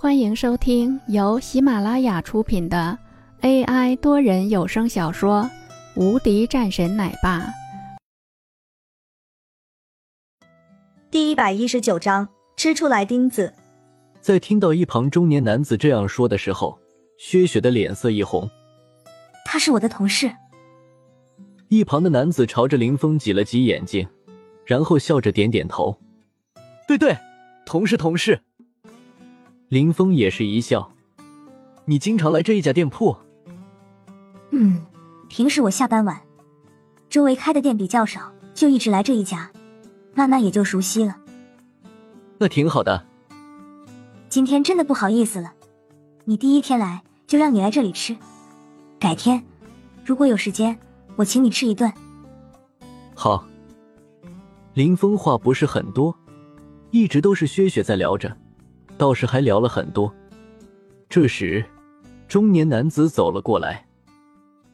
欢迎收听由喜马拉雅出品的 AI 多人有声小说《无敌战神奶爸》第一百一十九章：吃出来钉子。在听到一旁中年男子这样说的时候，薛雪的脸色一红。他是我的同事。一旁的男子朝着林峰挤了挤眼睛，然后笑着点点头：“对对，同事同事。”林峰也是一笑：“你经常来这一家店铺？”“嗯，平时我下班晚，周围开的店比较少，就一直来这一家，慢慢也就熟悉了。”“那挺好的。”“今天真的不好意思了，你第一天来就让你来这里吃，改天如果有时间，我请你吃一顿。”“好。”林峰话不是很多，一直都是薛雪在聊着。倒是还聊了很多。这时，中年男子走了过来。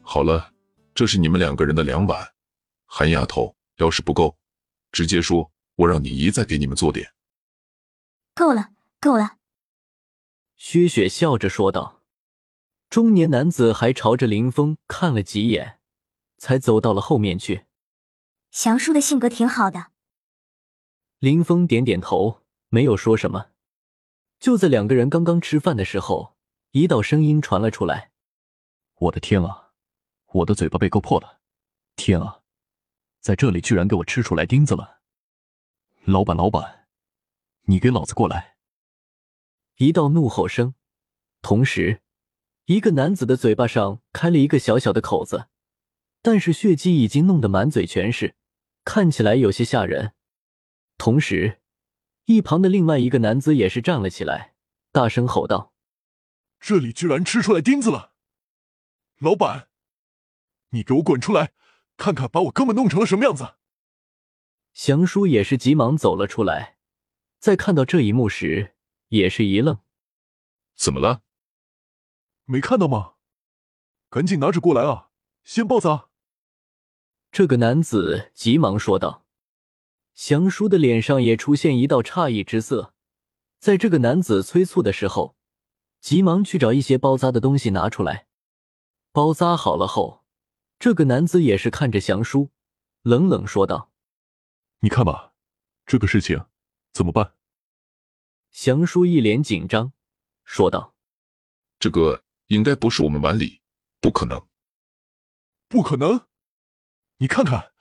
好了，这是你们两个人的两碗。韩丫头，要是不够，直接说，我让你姨再给你们做点。够了，够了。薛雪笑着说道。中年男子还朝着林峰看了几眼，才走到了后面去。祥叔的性格挺好的。林峰点点头，没有说什么。就在两个人刚刚吃饭的时候，一道声音传了出来：“我的天啊，我的嘴巴被勾破了！天啊，在这里居然给我吃出来钉子了！老板，老板，你给老子过来！”一道怒吼声，同时，一个男子的嘴巴上开了一个小小的口子，但是血迹已经弄得满嘴全是，看起来有些吓人。同时，一旁的另外一个男子也是站了起来，大声吼道：“这里居然吃出来钉子了！老板，你给我滚出来，看看把我哥们弄成了什么样子！”祥叔也是急忙走了出来，在看到这一幕时，也是一愣：“怎么了？没看到吗？赶紧拿着过来啊，先报砸！”这个男子急忙说道。祥叔的脸上也出现一道诧异之色，在这个男子催促的时候，急忙去找一些包扎的东西拿出来。包扎好了后，这个男子也是看着祥叔，冷冷说道：“你看吧，这个事情怎么办？”祥叔一脸紧张，说道：“这个应该不是我们碗里，不可能，不可能！你看看，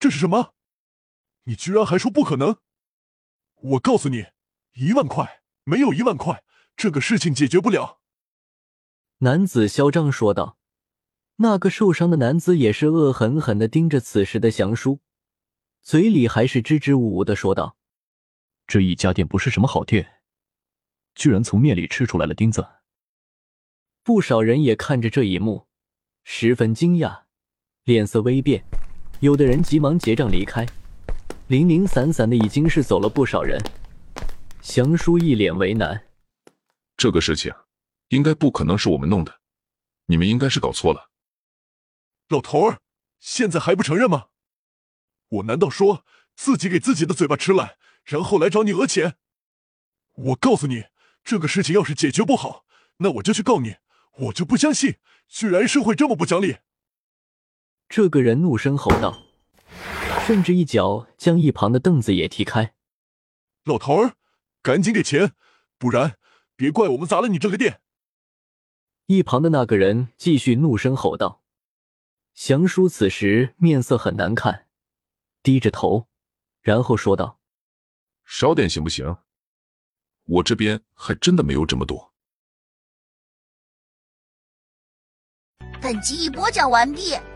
这是什么？”你居然还说不可能！我告诉你，一万块没有一万块，这个事情解决不了。”男子嚣张说道。那个受伤的男子也是恶狠狠的盯着此时的祥叔，嘴里还是支支吾吾的说道：“这一家店不是什么好店，居然从面里吃出来了钉子。”不少人也看着这一幕，十分惊讶，脸色微变，有的人急忙结账离开。零零散散的已经是走了不少人，祥叔一脸为难。这个事情应该不可能是我们弄的，你们应该是搞错了。老头儿，现在还不承认吗？我难道说自己给自己的嘴巴吃烂，然后来找你讹钱？我告诉你，这个事情要是解决不好，那我就去告你。我就不相信，居然是会这么不讲理！这个人怒声吼道。甚至一脚将一旁的凳子也踢开。老头儿，赶紧给钱，不然别怪我们砸了你这个店！一旁的那个人继续怒声吼道。祥叔此时面色很难看，低着头，然后说道：“少点行不行？我这边还真的没有这么多。”本集已播讲完毕。